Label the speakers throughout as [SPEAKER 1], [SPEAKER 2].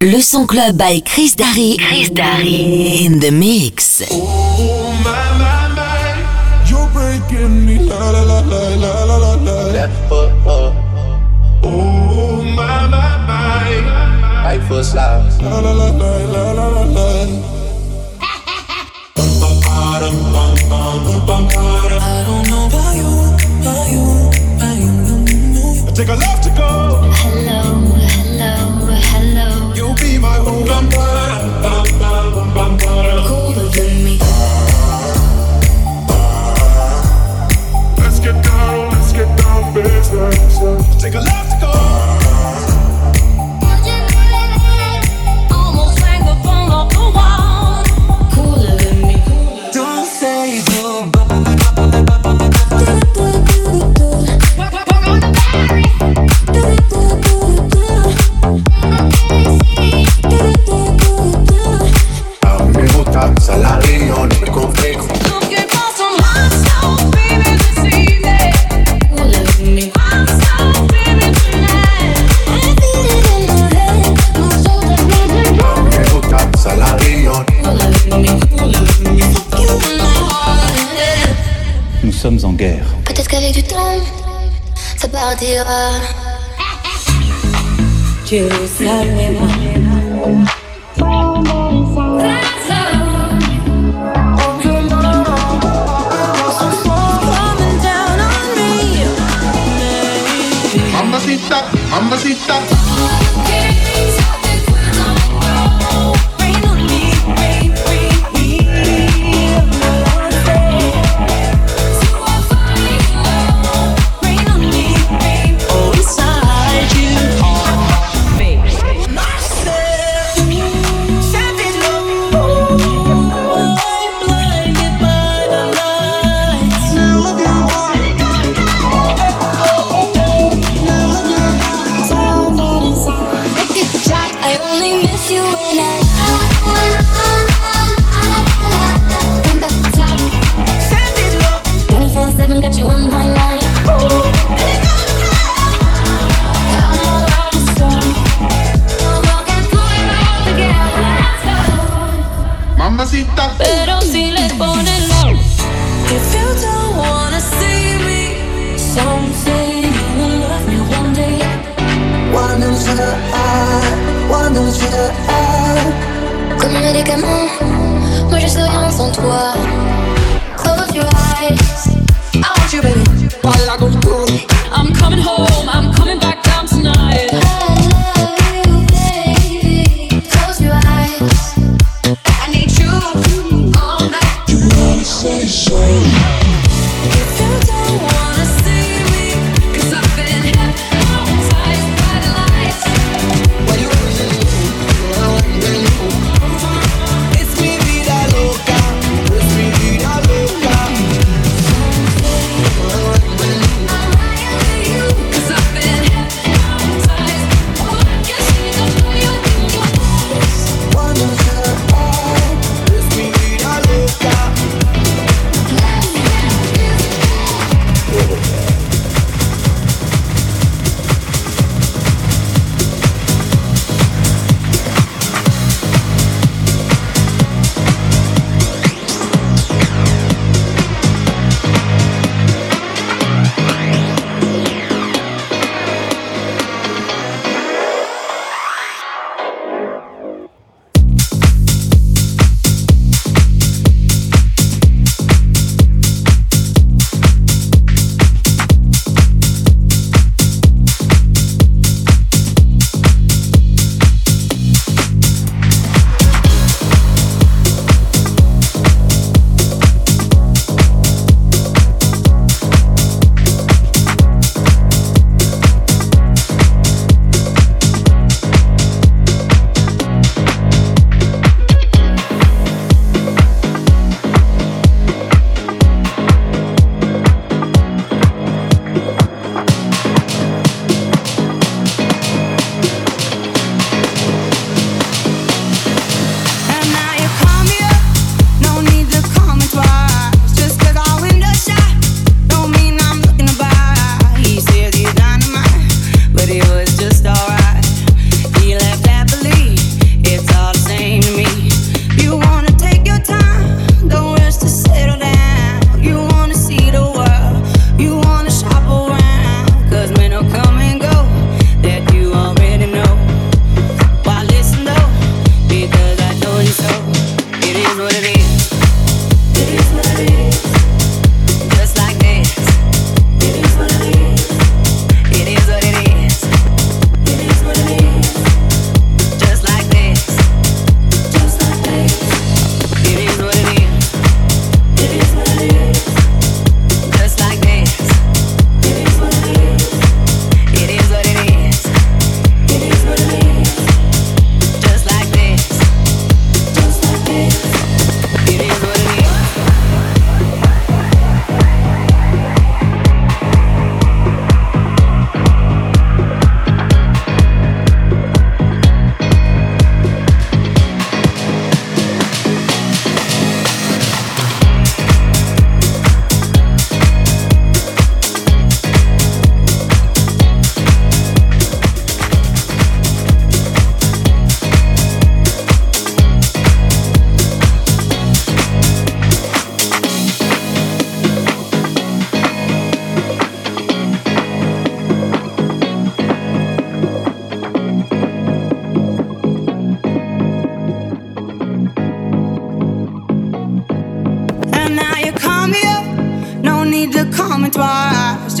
[SPEAKER 1] Le son club by Chris Darry. Chris Darry in the mix.
[SPEAKER 2] Oh my my my, you're breaking me. La la la la la la la la.
[SPEAKER 3] Left foot up,
[SPEAKER 2] Oh my my my,
[SPEAKER 3] right foot slide.
[SPEAKER 2] la la la la la la la la.
[SPEAKER 4] I don't know about you, about you, about you.
[SPEAKER 2] I take a left to go.
[SPEAKER 5] Hello,
[SPEAKER 2] Let's get down, let's get down. Take a left to go.
[SPEAKER 5] on
[SPEAKER 6] Nous sommes en guerre.
[SPEAKER 5] Peut-être qu'avec du temps, ça partira.
[SPEAKER 4] Tu. cosita.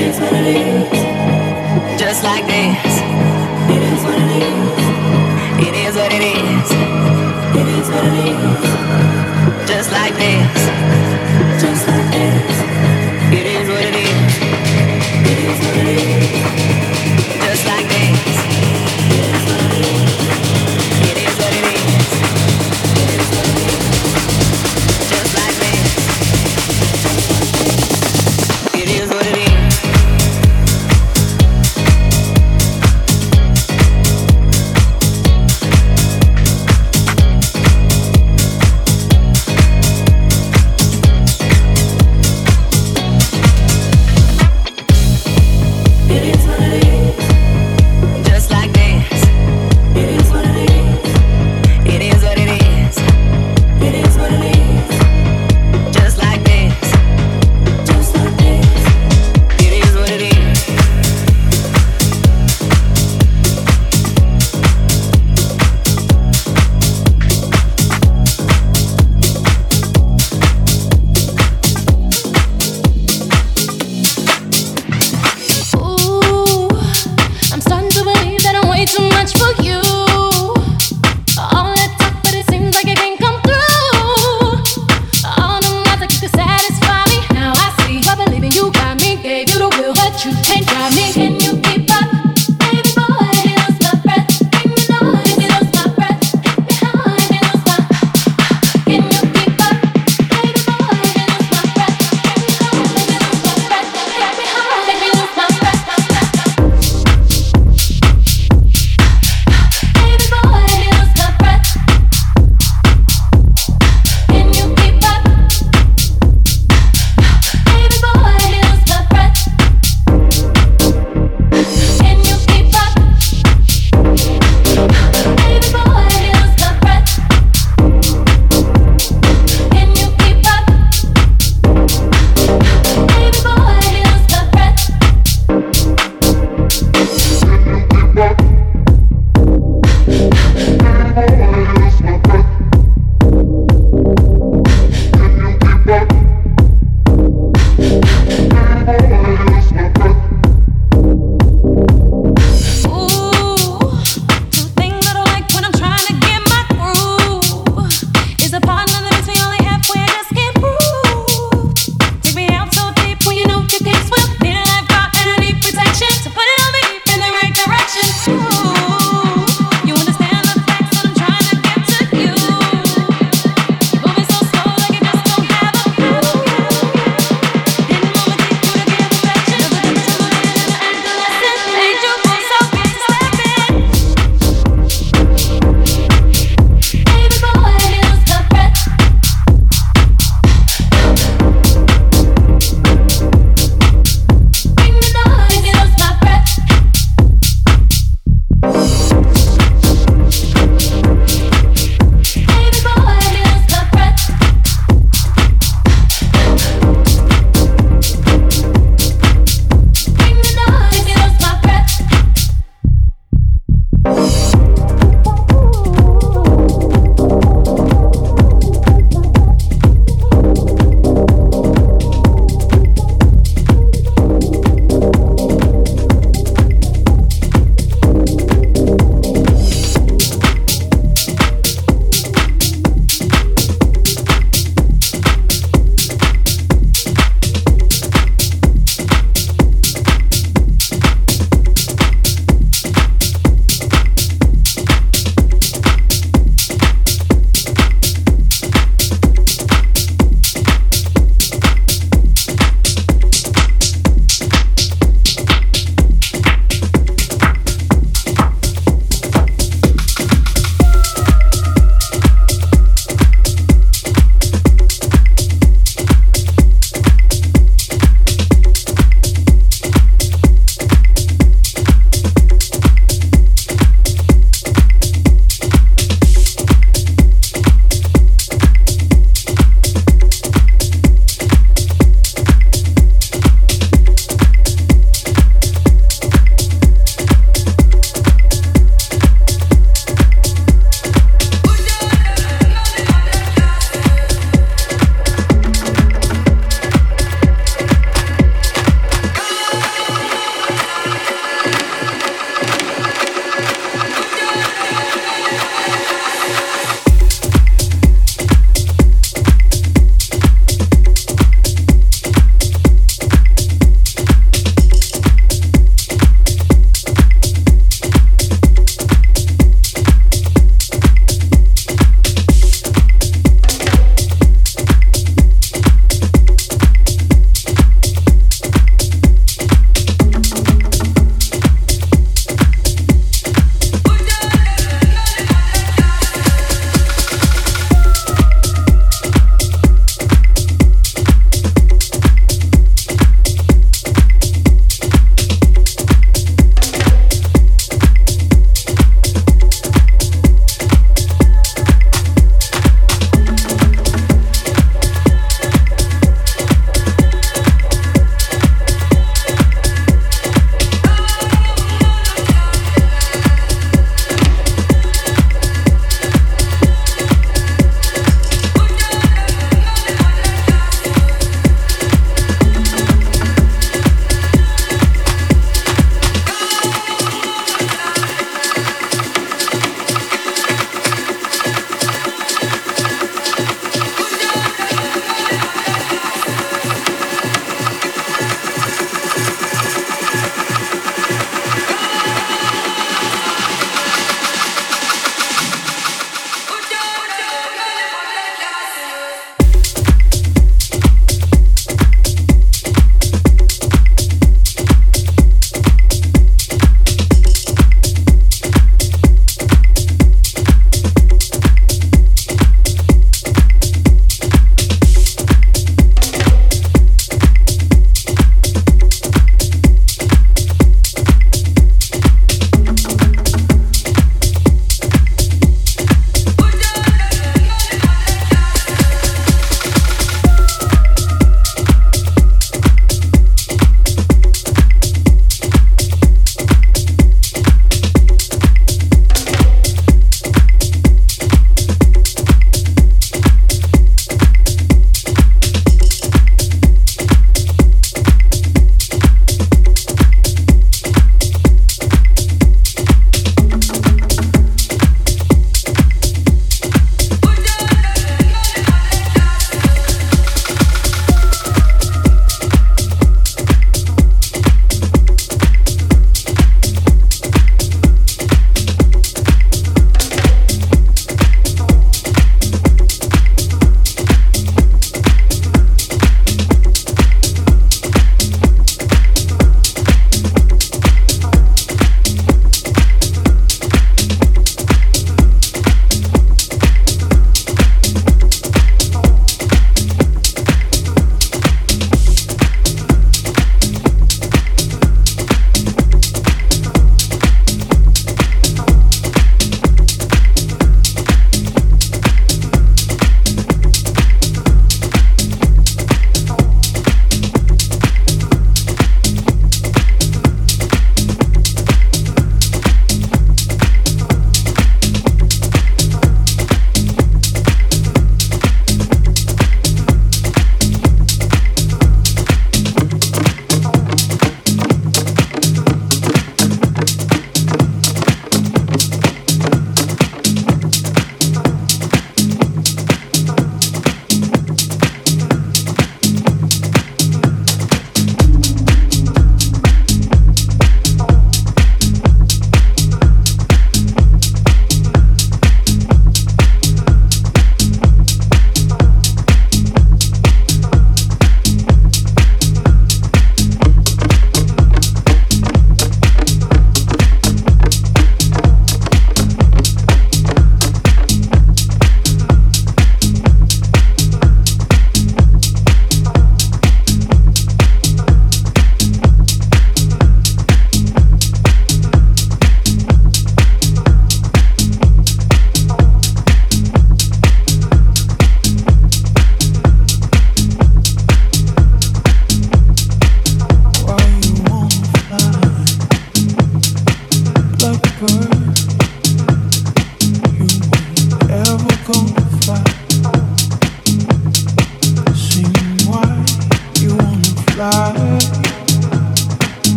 [SPEAKER 6] It is what it is. Just like this. It is what it is. It is what it is. It is what it is. Just like this.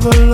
[SPEAKER 7] Share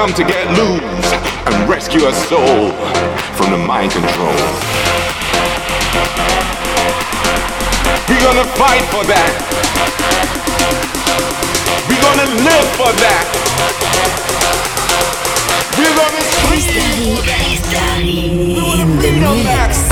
[SPEAKER 7] come to get loose and rescue our soul from the mind control. We're gonna fight for that. We're gonna live for that. We're gonna scream. in the mix.